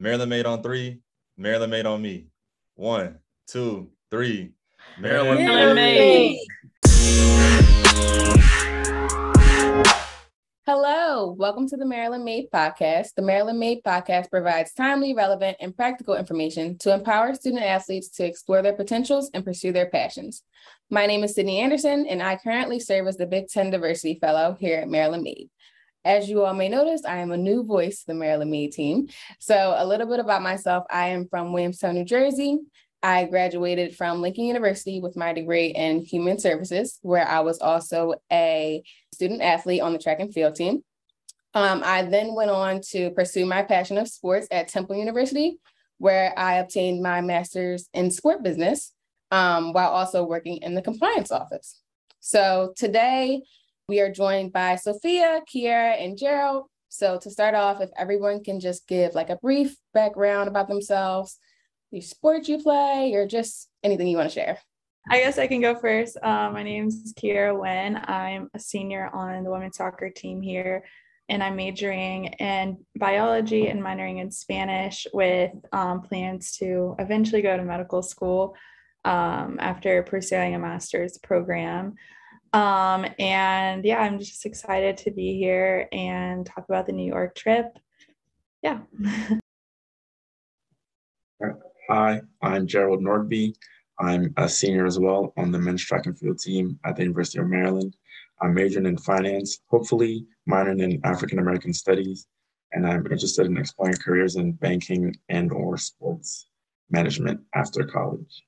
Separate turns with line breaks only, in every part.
Maryland made on three. Maryland made on me. One, two, three. Maryland, Maryland made.
Hello, welcome to the Maryland Made podcast. The Maryland Made podcast provides timely, relevant, and practical information to empower student athletes to explore their potentials and pursue their passions. My name is Sydney Anderson, and I currently serve as the Big Ten Diversity Fellow here at Maryland Made. As you all may notice, I am a new voice to the Maryland Made team. So, a little bit about myself I am from Williamstown, New Jersey. I graduated from Lincoln University with my degree in human services, where I was also a student athlete on the track and field team. Um, I then went on to pursue my passion of sports at Temple University, where I obtained my master's in sport business um, while also working in the compliance office. So today we are joined by Sophia, Keyera, and Gerald. So to start off, if everyone can just give like a brief background about themselves, the sport you play, or just anything you want to share.
I guess I can go first. Uh, my name is Keyera Wynn. I'm a senior on the women's soccer team here, and I'm majoring in biology and minoring in Spanish with um, plans to eventually go to medical school um, after pursuing a master's program. Um, and yeah, I'm just excited to be here and talk about the New York trip. Yeah.
Hi, I'm Gerald Norgbe. I'm a senior as well on the men's track and field team at the University of Maryland. I'm majoring in finance, hopefully minoring in African American studies, and I'm interested in exploring careers in banking and or sports management after college.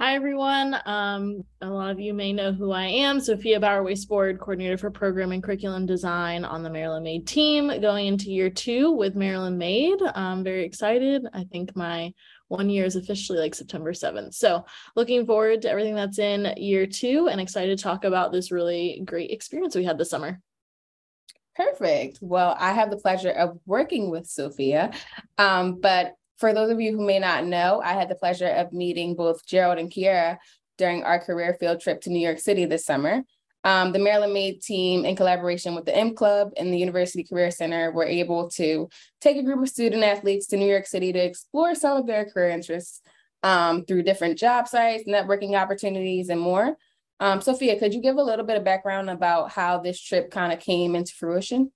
Hi, everyone. Um, a lot of you may know who I am. Sophia Bauer Wasteboard, coordinator for program and curriculum design on the Maryland Made team, going into year two with Maryland Made. I'm very excited. I think my one year is officially like September 7th. So, looking forward to everything that's in year two and excited to talk about this really great experience we had this summer.
Perfect. Well, I have the pleasure of working with Sophia, um, but for those of you who may not know, I had the pleasure of meeting both Gerald and Keyera during our career field trip to New York City this summer. Um, the Maryland Made team, in collaboration with the M Club and the University Career Center, were able to take a group of student athletes to New York City to explore some of their career interests um, through different job sites, networking opportunities, and more. Um, Sophia, could you give a little bit of background about how this trip kind of came into fruition?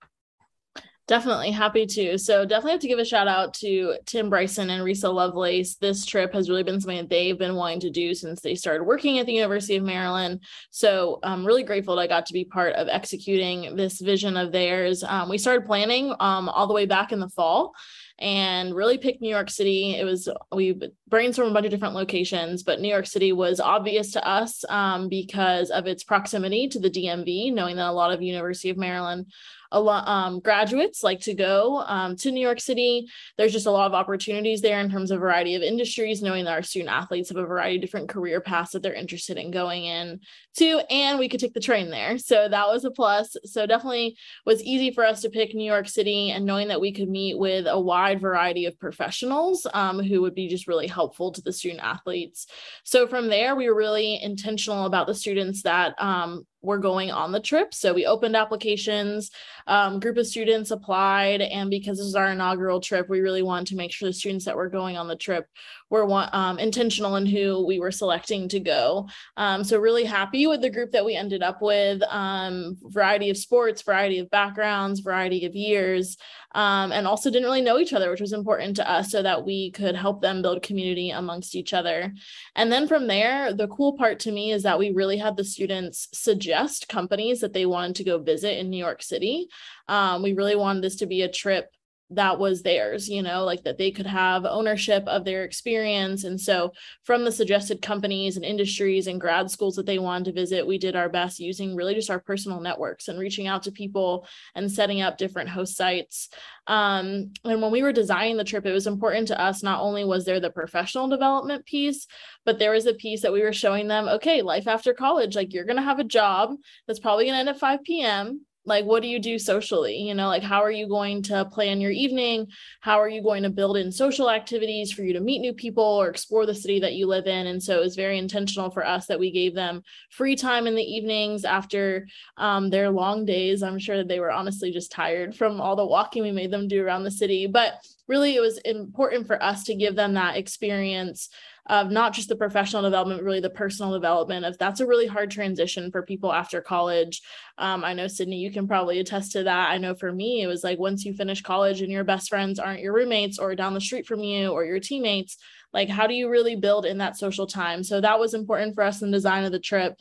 Definitely happy to. So definitely have to give a shout out to Tim Bryson and Risa Lovelace. This trip has really been something that they've been wanting to do since they started working at the University of Maryland. So I'm really grateful that I got to be part of executing this vision of theirs. Um, we started planning um, all the way back in the fall and really picked New York City. It was we brainstormed a bunch of different locations, but New York City was obvious to us um, because of its proximity to the DMV, knowing that a lot of University of Maryland a lot um, graduates like to go um, to New York City. There's just a lot of opportunities there in terms of variety of industries, knowing that our student athletes have a variety of different career paths that they're interested in going in to, and we could take the train there. So that was a plus. So definitely was easy for us to pick New York City and knowing that we could meet with a wide variety of professionals um, who would be just really helpful to the student athletes. So from there, we were really intentional about the students that um, were going on the trip. So we opened applications, um, group of students applied, and because this is our inaugural trip, we really wanted to make sure the students that were going on the trip were um, intentional in who we were selecting to go. Um, so really happy with the group that we ended up with. Um, variety of sports, variety of backgrounds, variety of years, um, and also didn't really know each other, which was important to us so that we could help them build community amongst each other. And then from there, the cool part to me is that we really had the students suggest companies that they wanted to go visit in New York City. Um, we really wanted this to be a trip that was theirs, you know, like that they could have ownership of their experience. And so, from the suggested companies and industries and grad schools that they wanted to visit, we did our best using really just our personal networks and reaching out to people and setting up different host sites. Um, and when we were designing the trip, it was important to us not only was there the professional development piece, but there was a piece that we were showing them okay, life after college, like you're going to have a job that's probably going to end at 5 p.m like what do you do socially? You know like how are you going to plan your evening? How are you going to build in social activities for you to meet new people or explore the city that you live in? And so it was very intentional for us that we gave them free time in the evenings after um, their long days. I'm sure that they were honestly just tired from all the walking we made them do around the city. But really it was important for us to give them that experience of not just the professional development, really the personal development of that's a really hard transition for people after college. Um, I know Sydney, you can probably attest to that. I know for me, it was like once you finish college and your best friends aren't your roommates or down the street from you or your teammates, like how do you really build in that social time? So that was important for us in the design of the trip.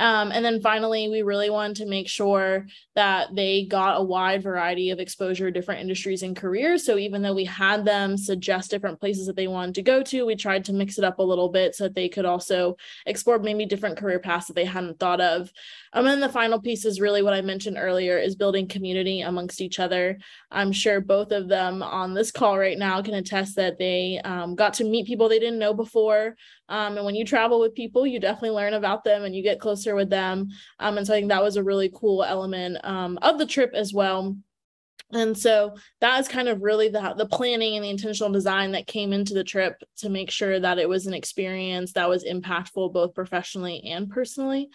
Um, and then finally, we really wanted to make sure that they got a wide variety of exposure to different industries and careers. So even though we had them suggest different places that they wanted to go to, we tried to mix it up a little bit so that they could also explore maybe different career paths that they hadn't thought of. Um, and then the final piece is really what I mentioned earlier is building community amongst each other. I'm sure both of them on this call right now can attest that they um, got to meet people they didn't know before. Um, and when you travel with people, you definitely learn about them and you get closer with them. Um, and so I think that was a really cool element um, of the trip as well. And so that is kind of really the the planning and the intentional design that came into the trip to make sure that it was an experience that was impactful both professionally and personally.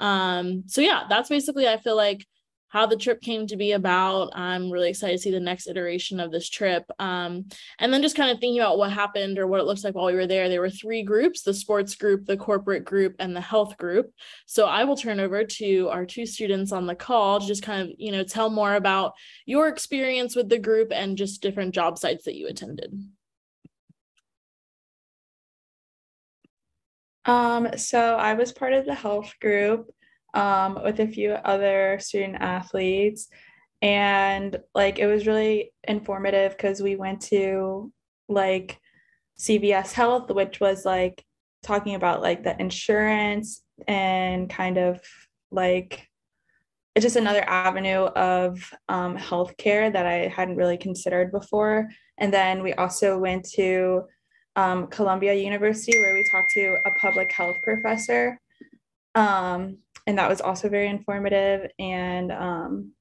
Um, so yeah, that's basically I feel like how the trip came to be about. I'm really excited to see the next iteration of this trip. Um, and then just kind of thinking about what happened or what it looks like while we were there. There were three groups the sports group, the corporate group, and the health group. So I will turn over to our two students on the call to just kind of, you know, tell more about your experience with the group and just different job sites that you attended.
Um, so I was part of the health group um, with a few other student athletes. And like it was really informative because we went to like CVS Health, which was like talking about like the insurance and kind of like it's just another avenue of um, healthcare that I hadn't really considered before. And then we also went to um, Columbia University where we talked to a public health professor. Um, and that was also very informative. And um,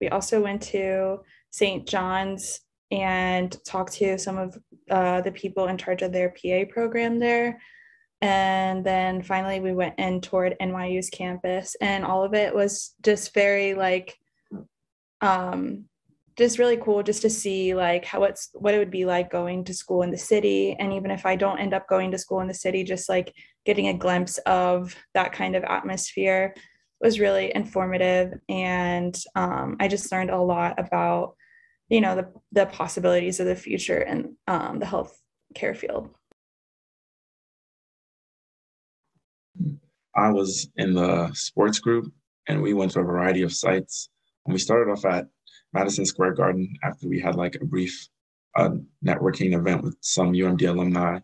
we also went to St. John's and talked to some of uh, the people in charge of their PA program there. And then finally, we went in toward NYU's campus, and all of it was just very like, um, just really cool just to see like how it's what it would be like going to school in the city. And even if i don't end up going to school in the city just like getting a glimpse of that kind of atmosphere was really informative. And um, i just learned a lot about you know the, the possibilities of the future in um, the health care field.
I was in the sports group and we went to a variety of sites. And we started off at Madison Square Garden after we had like a brief uh, networking event with some UMD alumni.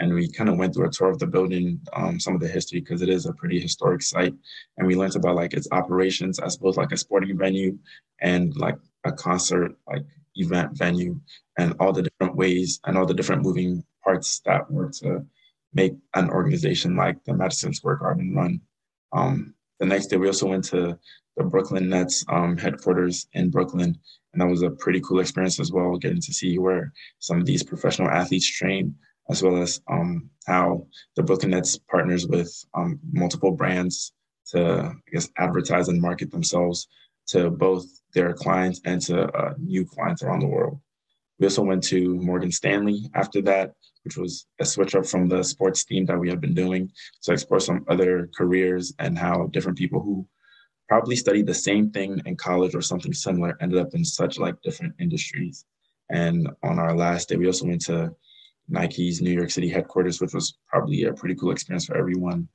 And we kind of went through a tour of the building, um, some of the history, because it is a pretty historic site. And we learned about like its operations as both like a sporting venue and like a concert like event venue and all the different ways and all the different moving parts that were to make an organization like the Madison Square Garden run. Um, the next day, we also went to the Brooklyn Nets um, headquarters in Brooklyn. And that was a pretty cool experience as well, getting to see where some of these professional athletes train, as well as um, how the Brooklyn Nets partners with um, multiple brands to, I guess, advertise and market themselves to both their clients and to uh, new clients around the world. We also went to Morgan Stanley after that, which was a switch up from the sports theme that we had been doing to explore some other careers and how different people who probably studied the same thing in college or something similar, ended up in such like different industries. And on our last day, we also went to Nike's New York City headquarters, which was probably a pretty cool experience for everyone.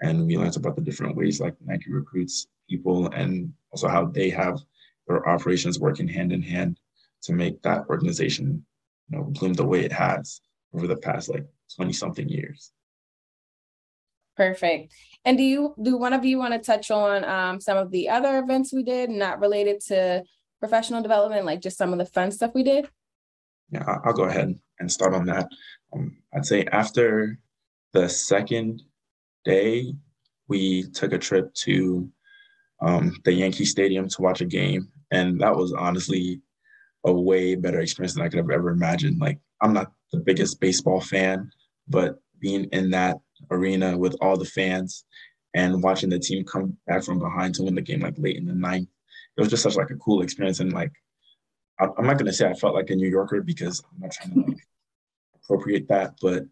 And we learned about the different ways like Nike recruits people and also how they have their operations working hand in hand to make that organization, you know, bloom the way it has over the past like 20 something years.
Perfect. And do you do one of you want to touch on um, some of the other events we did, not related to professional development, like just some of the fun stuff we did?
Yeah, I'll go ahead and start on that. Um, I'd say after the second day, we took a trip to um, the Yankee Stadium to watch a game, and that was honestly a way better experience than I could have ever imagined. Like I'm not the biggest baseball fan, but being in that arena with all the fans and watching the team come back from behind to win the game like late in the ninth, it was just such like a cool experience. And like I'm not gonna say I felt like a New Yorker because I'm not trying to like appropriate that, but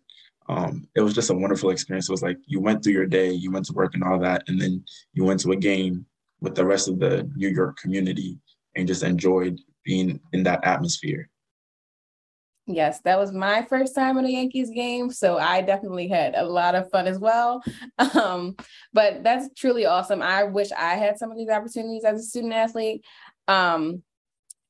um, it was just a wonderful experience. It was like you went through your day, you went to work and all that, and then you went to a game with the rest of the New York community and just enjoyed being in that atmosphere.
Yes, that was my first time in a Yankees game. So I definitely had a lot of fun as well. Um, but that's truly awesome. I wish I had some of these opportunities as a student athlete. Um,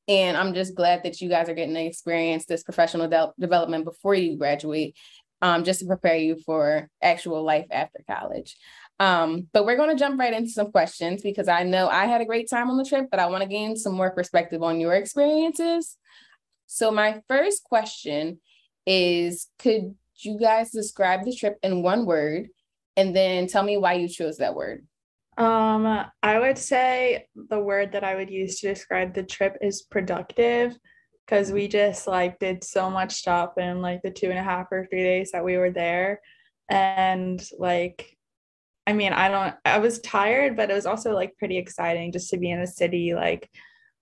and I'm just glad that you guys are getting to experience this professional de- development before you graduate, um, just to prepare you for actual life after college. Um, but we're going to jump right into some questions because I know I had a great time on the trip, but I want to gain some more perspective on your experiences. So, my first question is Could you guys describe the trip in one word and then tell me why you chose that word?
Um, I would say the word that I would use to describe the trip is productive because we just like did so much stuff in like the two and a half or three days that we were there. And like I mean, I don't, I was tired, but it was also like pretty exciting just to be in the city. Like,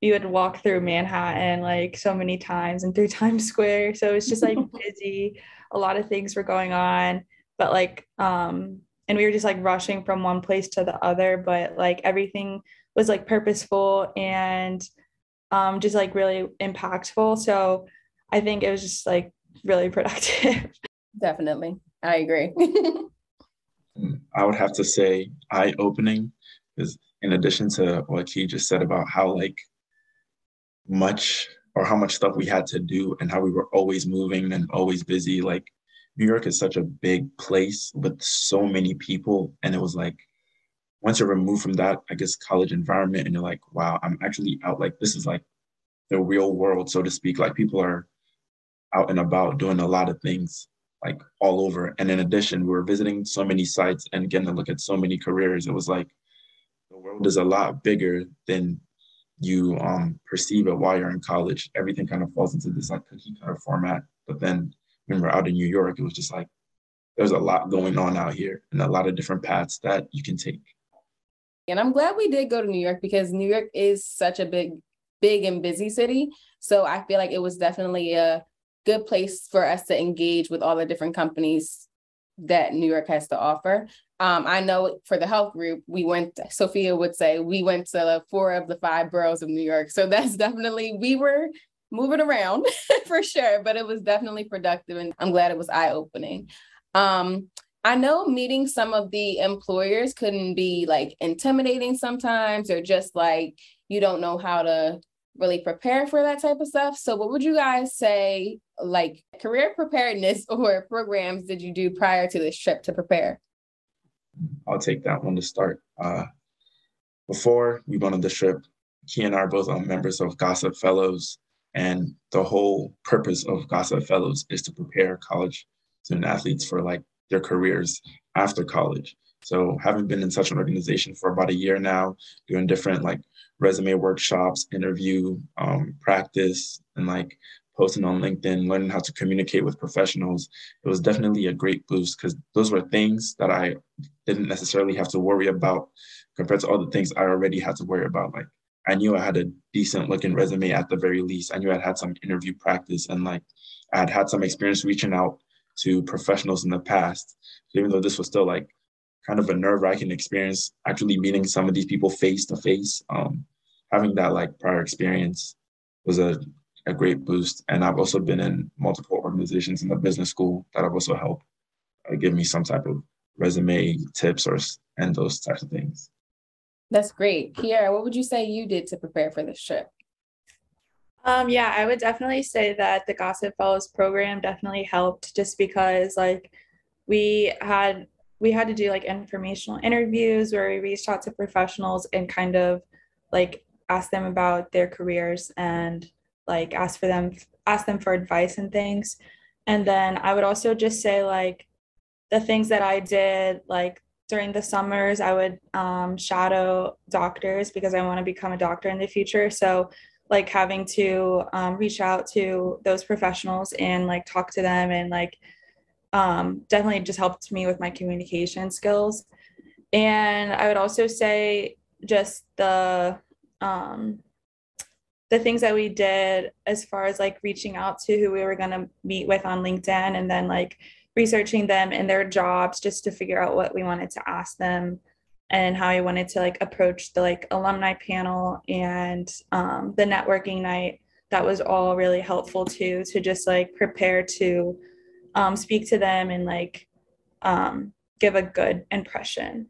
you would walk through Manhattan like so many times and through Times Square. So it was just like busy. A lot of things were going on, but like, um, and we were just like rushing from one place to the other, but like everything was like purposeful and um, just like really impactful. So I think it was just like really productive.
Definitely. I agree.
I would have to say eye opening because in addition to what he just said about how like much or how much stuff we had to do and how we were always moving and always busy, like New York is such a big place with so many people. And it was like once you're removed from that, I guess college environment and you're like, wow, I'm actually out like this is like the real world, so to speak. Like people are out and about doing a lot of things like all over. And in addition, we were visiting so many sites and getting to look at so many careers. It was like the world is a lot bigger than you um, perceive it while you're in college. Everything kind of falls into this like cookie cutter format. But then when we're out in New York, it was just like there's a lot going on out here and a lot of different paths that you can take.
And I'm glad we did go to New York because New York is such a big, big and busy city. So I feel like it was definitely a good place for us to engage with all the different companies that New York has to offer. Um, I know for the health group, we went, Sophia would say, we went to four of the five boroughs of New York. So that's definitely, we were moving around for sure, but it was definitely productive and I'm glad it was eye opening. Um, I know meeting some of the employers couldn't be like intimidating sometimes or just like you don't know how to really prepare for that type of stuff. So, what would you guys say, like career preparedness or programs did you do prior to this trip to prepare?
I'll take that one to start. Uh, before we went on the trip, he and I are both members of Gossett Fellows, and the whole purpose of Gossett Fellows is to prepare college student athletes for like their careers after college. So having been in such an organization for about a year now, doing different like resume workshops, interview um, practice, and like posting on LinkedIn, learning how to communicate with professionals, it was definitely a great boost because those were things that I didn't necessarily have to worry about compared to all the things I already had to worry about. Like I knew I had a decent looking resume at the very least. I knew I'd had some interview practice and like I had had some experience reaching out to professionals in the past. Even though this was still like kind of a nerve wracking experience, actually meeting some of these people face to face, having that like prior experience was a, a great boost. And I've also been in multiple organizations in the business school that have also helped uh, give me some type of resume tips or and those types of things.
That's great. Keyera, what would you say you did to prepare for this trip?
Um, yeah, I would definitely say that the Gossett Fellows program definitely helped just because like we had we had to do like informational interviews where we reached out to professionals and kind of like ask them about their careers and like ask for them ask them for advice and things and then i would also just say like the things that i did like during the summers, I would um, shadow doctors because I want to become a doctor in the future. So, like having to um, reach out to those professionals and like talk to them and like um, definitely just helped me with my communication skills. And I would also say just the um, the things that we did as far as like reaching out to who we were going to meet with on LinkedIn and then like researching them and their jobs just to figure out what we wanted to ask them and how I wanted to like approach the like alumni panel and um, the networking night. That was all really helpful too to just like prepare to um, speak to them and like um, give a good impression.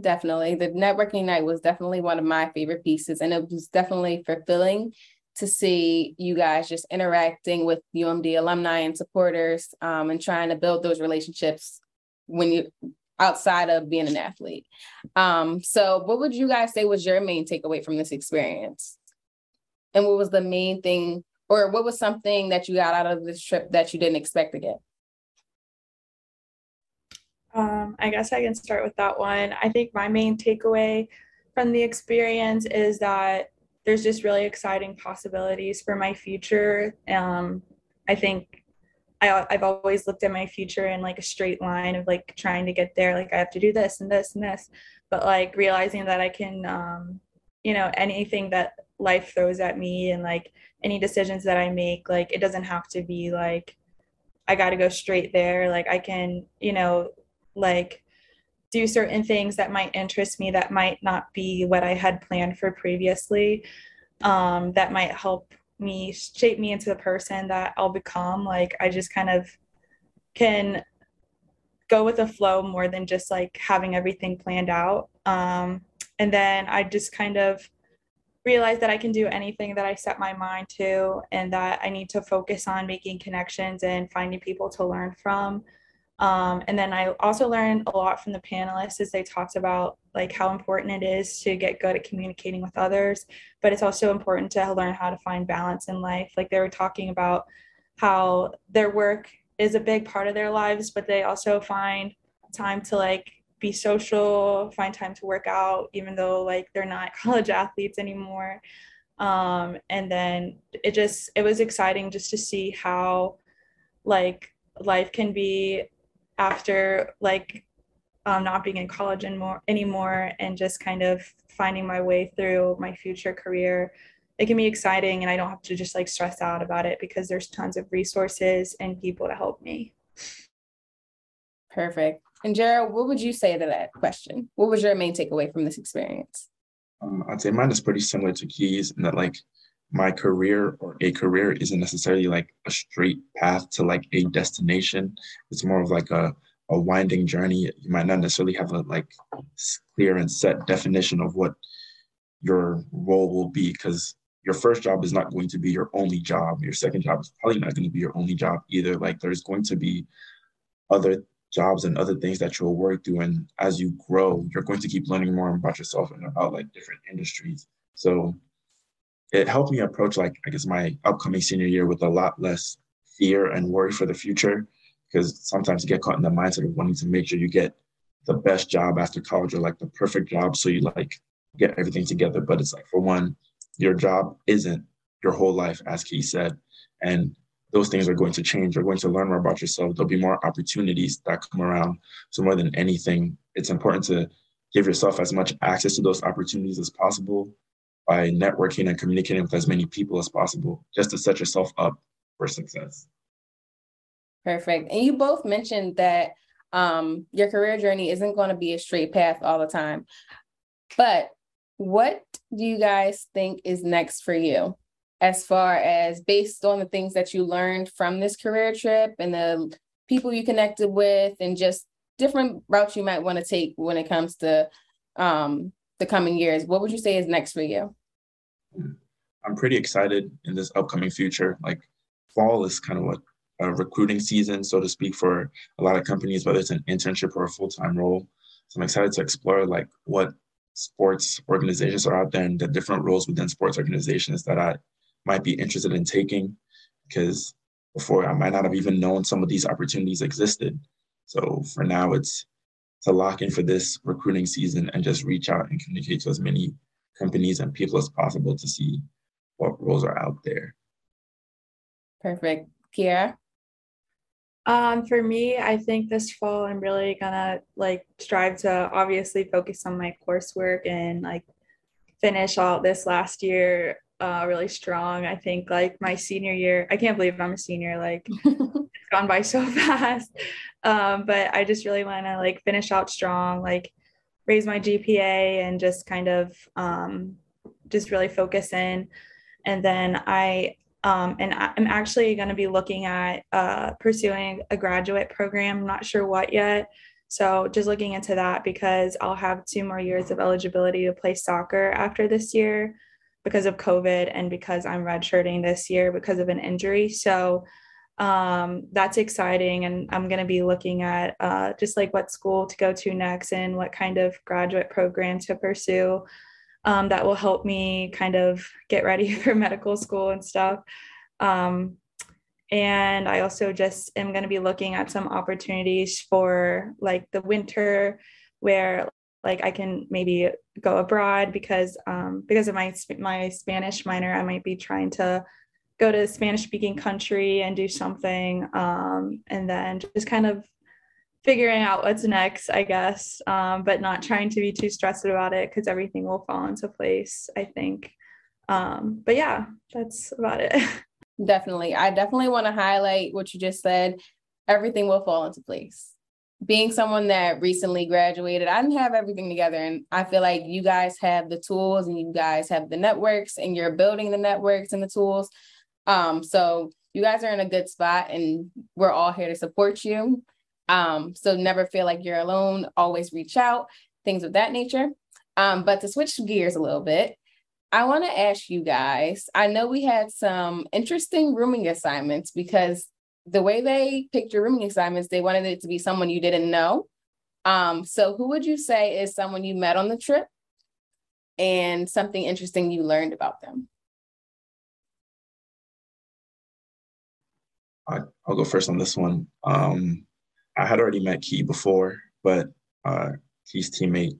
Definitely. The networking night was definitely one of my favorite pieces, and it was definitely fulfilling to see you guys just interacting with UMD alumni and supporters um, and trying to build those relationships when you outside of being an athlete. Um, so what would you guys say was your main takeaway from this experience? And what was the main thing, or what was something that you got out of this trip that you didn't expect to get?
Um, I guess I can start with that one. I think my main takeaway from the experience is that there's just really exciting possibilities for my future. Um, I think I, I've always looked at my future in like a straight line of like trying to get there. Like I have to do this and this and this, but like realizing that I can, um, you know, anything that life throws at me and like any decisions that I make, like it doesn't have to be like I got to go straight there. Like I can, you know, like do certain things that might interest me that might not be what I had planned for previously. Um, that might help me shape me into the person that I'll become. Like I just kind of can go with the flow more than just like having everything planned out. Um, and then I just kind of realized that I can do anything that I set my mind to, and that I need to focus on making connections and finding people to learn from. Um, and then I also learned a lot from the panelists as they talked about like how important it is to get good at communicating with others, but it's also important to learn how to find balance in life. Like they were talking about how their work is a big part of their lives, but they also find time to like be social, find time to work out, even though like they're not college athletes anymore. Um, and then it just it was exciting just to see how like life can be after like um, not being in college anymore, anymore and just kind of finding my way through my future career. It can be exciting and i don't have to just like stress out about it because there's tons of resources and people to help me.
Perfect and gerald what would you say to that question what was your main takeaway from this experience
um, i'd say mine is pretty similar to Key's in that like my career or a career isn't necessarily like a straight path to like a destination. It's more of like a, a winding journey. You might not necessarily have a like clear and set definition of what your role will be because your first job is not going to be your only job. Your second job is probably not going to be your only job either. Like there's going to be other jobs and other things that you'll work through. And as you grow, you're going to keep learning more about yourself and about like different industries. So it helped me approach like I guess my upcoming senior year with a lot less fear and worry for the future because sometimes you get caught in the mindset of wanting to make sure you get the best job after college or like the perfect job so you like get everything together but it's like for one your job isn't your whole life as Key said and those things are going to change you're going to learn more about yourself there'll be more opportunities that come around so more than anything it's important to give yourself as much access to those opportunities as possible by networking and communicating with as many people as possible just to set yourself up for success.
Perfect. And you both mentioned that um, your career journey isn't going to be a straight path all the time. But what do you guys think is next for you as far as based on the things that you learned from this career trip and the people you connected with and just different routes you might want to take when it comes to um, the coming years, what would you say is next for you?
I'm pretty excited in this upcoming future. Like fall is kind of what a recruiting season, so to speak, for a lot of companies, whether it's an internship or a full-time role. So I'm excited to explore like what sports organizations are out there and the different roles within sports organizations that I might be interested in taking because before I might not have even known some of these opportunities existed. So for now, it's to lock in for this recruiting season and just reach out and communicate to as many companies and people as possible to see what roles are out there.
Perfect. Keyera?
Um, for me, I think this fall I'm really gonna like strive to obviously focus on my coursework and like finish all this last year uh, really strong. I think like my senior year, I can't believe I'm a senior. Like it's gone by so fast. Um, but I just really want to like finish out strong, like raise my GPA and just kind of um, just really focus in. And then I um, and I'm actually going to be looking at uh, pursuing a graduate program. I'm not sure what yet. So just looking into that because I'll have two more years of eligibility to play soccer after this year because of COVID and because I'm redshirting this year because of an injury. So um, that's exciting. And I'm going to be looking at uh, just like what school to go to next and what kind of graduate program to pursue um, that will help me kind of get ready for medical school and stuff. Um, and I also just am going to be looking at some opportunities for like the winter where like I can maybe go abroad because um, because of my my Spanish minor, I might be trying to go to a Spanish speaking country and do something, um, and then just kind of figuring out what's next, I guess, um, but not trying to be too stressed about it because everything will fall into place, I think. Um, but yeah, that's about it.
Definitely. I definitely want to highlight what you just said. Everything will fall into place. Being someone that recently graduated, I didn't have everything together. And I feel like you guys have the tools and you guys have the networks and you're building the networks and the tools. Um, so you guys are in a good spot and we're all here to support you. Um, so never feel like you're alone, always reach out, things of that nature. Um, but to switch gears a little bit, I want to ask you guys. I know we had some interesting rooming assignments because the way they picked your rooming assignments, they wanted it to be someone you didn't know. Um, so who would you say is someone you met on the trip and something interesting you learned about them?
I, will go first on this one. Um, I had already met Key before, but uh, Key's teammate,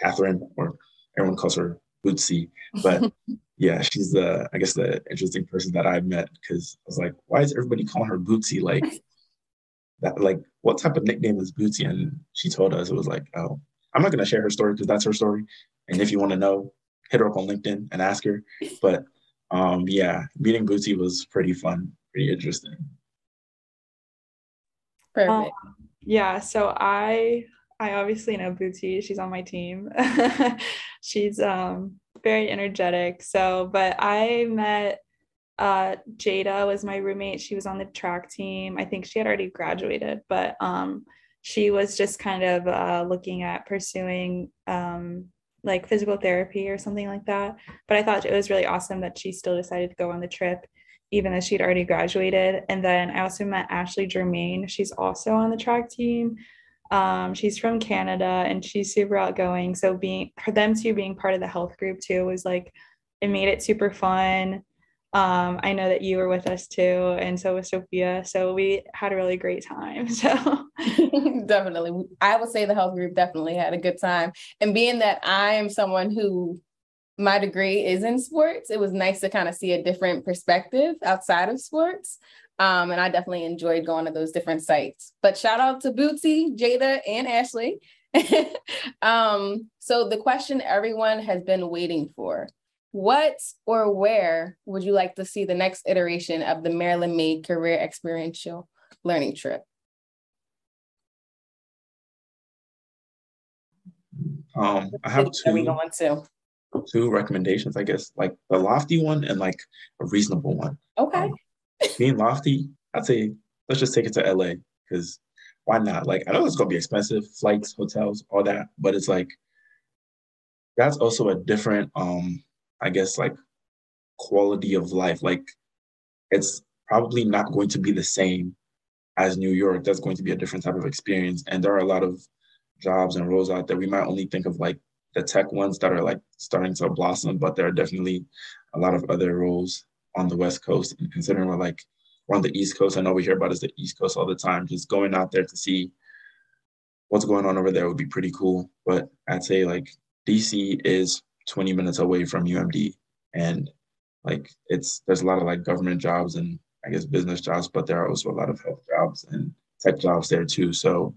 Catherine, or everyone calls her Bootsy. But yeah, she's the, I guess, the interesting person that I met because I was like, why is everybody calling her Bootsy? Like, that, like, what type of nickname is Bootsy? And she told us it was like, oh, I'm not going to share her story because that's her story. And if you want to know, hit her up on LinkedIn and ask her. But um, yeah, meeting Bootsy was pretty fun, pretty interesting.
Perfect. Um, yeah, so I I obviously know Bootsy. She's on my team. She's um very energetic. So, but I met uh Jada was my roommate. She was on the track team. I think she had already graduated, but um she was just kind of uh looking at pursuing um like physical therapy or something like that. But I thought it was really awesome that she still decided to go on the trip even though she'd already graduated. And then I also met Ashley Germain. She's also on the track team. Um, she's from Canada and she's super outgoing. So being for them two being part of the health group too was like it made it super fun. Um, I know that you were with us too, and so was Sophia. So we had a really great time. So
definitely, I would say the health group definitely had a good time. And being that I am someone who my degree is in sports, it was nice to kind of see a different perspective outside of sports. Um, and I definitely enjoyed going to those different sites. But shout out to Bootsy, Jada, and Ashley. um, so the question everyone has been waiting for. What or where would you like to see the next iteration of the Maryland Made Career Experiential Learning Trip?
Um, I have two. We going to? two recommendations, I guess, like the lofty one and like a reasonable one.
Okay. Um,
being lofty, I'd say let's just take it to LA because why not? Like I know it's gonna be expensive, flights, hotels, all that, but it's like that's also a different um, I guess like quality of life. Like it's probably not going to be the same as New York. That's going to be a different type of experience. And there are a lot of jobs and roles out there. We might only think of like the tech ones that are like starting to blossom, but there are definitely a lot of other roles on the West Coast. And considering we're like we're on the East Coast, I know we hear about is the East Coast all the time. Just going out there to see what's going on over there would be pretty cool. But I'd say like DC is 20 minutes away from UMD, and like it's there's a lot of like government jobs and I guess business jobs, but there are also a lot of health jobs and tech jobs there too. So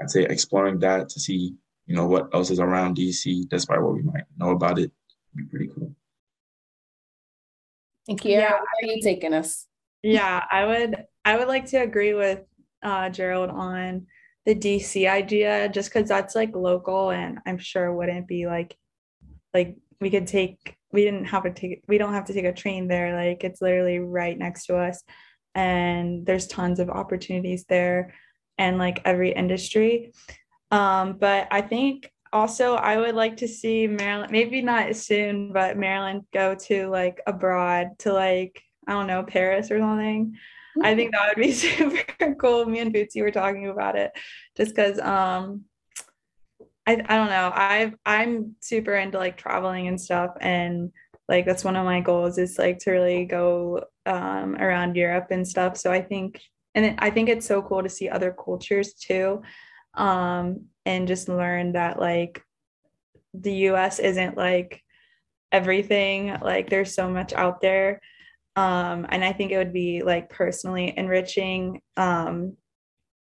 I'd say exploring that to see you know what else is around DC, despite what we might know about it, would be pretty cool.
And Keyera, yeah. where are you taking us?
Yeah, I would I would like to agree with uh, Gerald on the DC idea, just because that's like local, and I'm sure wouldn't be like like we could take we didn't have to take we don't have to take a train there. Like it's literally right next to us, and there's tons of opportunities there, and like every industry. Um, but I think also I would like to see Maryland, maybe not soon, but Maryland go to like abroad to like I don't know Paris or something. I think that would be super cool. Me and Bootsy were talking about it just because um I, I don't know. I've I'm super into like traveling and stuff and like that's one of my goals is like to really go um around Europe and stuff. So I think and I think it's so cool to see other cultures too. Um and just learn that like the US isn't like everything. Like there's so much out there um, and I think it would be like personally enriching, um,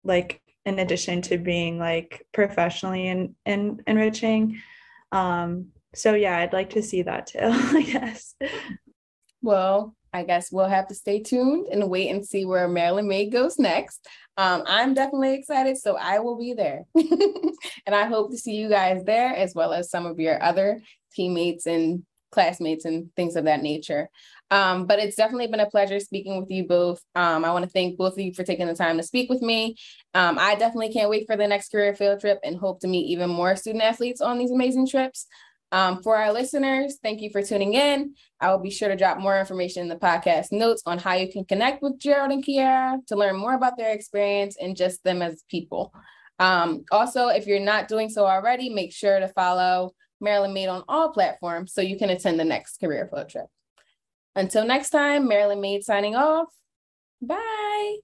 like in addition to being like professionally and enriching. Um, so yeah, I'd like to see that too, I guess.
Well, I guess we'll have to stay tuned and wait and see where Maryland Made goes next. Um, I'm definitely excited, so I will be there. and I hope to see you guys there as well as some of your other teammates and classmates and things of that nature. Um, but it's definitely been a pleasure speaking with you both. Um, I want to thank both of you for taking the time to speak with me. Um, I definitely can't wait for the next career field trip and hope to meet even more student athletes on these amazing trips. Um, for our listeners, thank you for tuning in. I will be sure to drop more information in the podcast notes on how you can connect with Gerald and Keyera to learn more about their experience and just them as people. Um, also, if you're not doing so already, make sure to follow Maryland Made on all platforms so you can attend the next career flow trip. Until next time, Maryland Made signing off. Bye.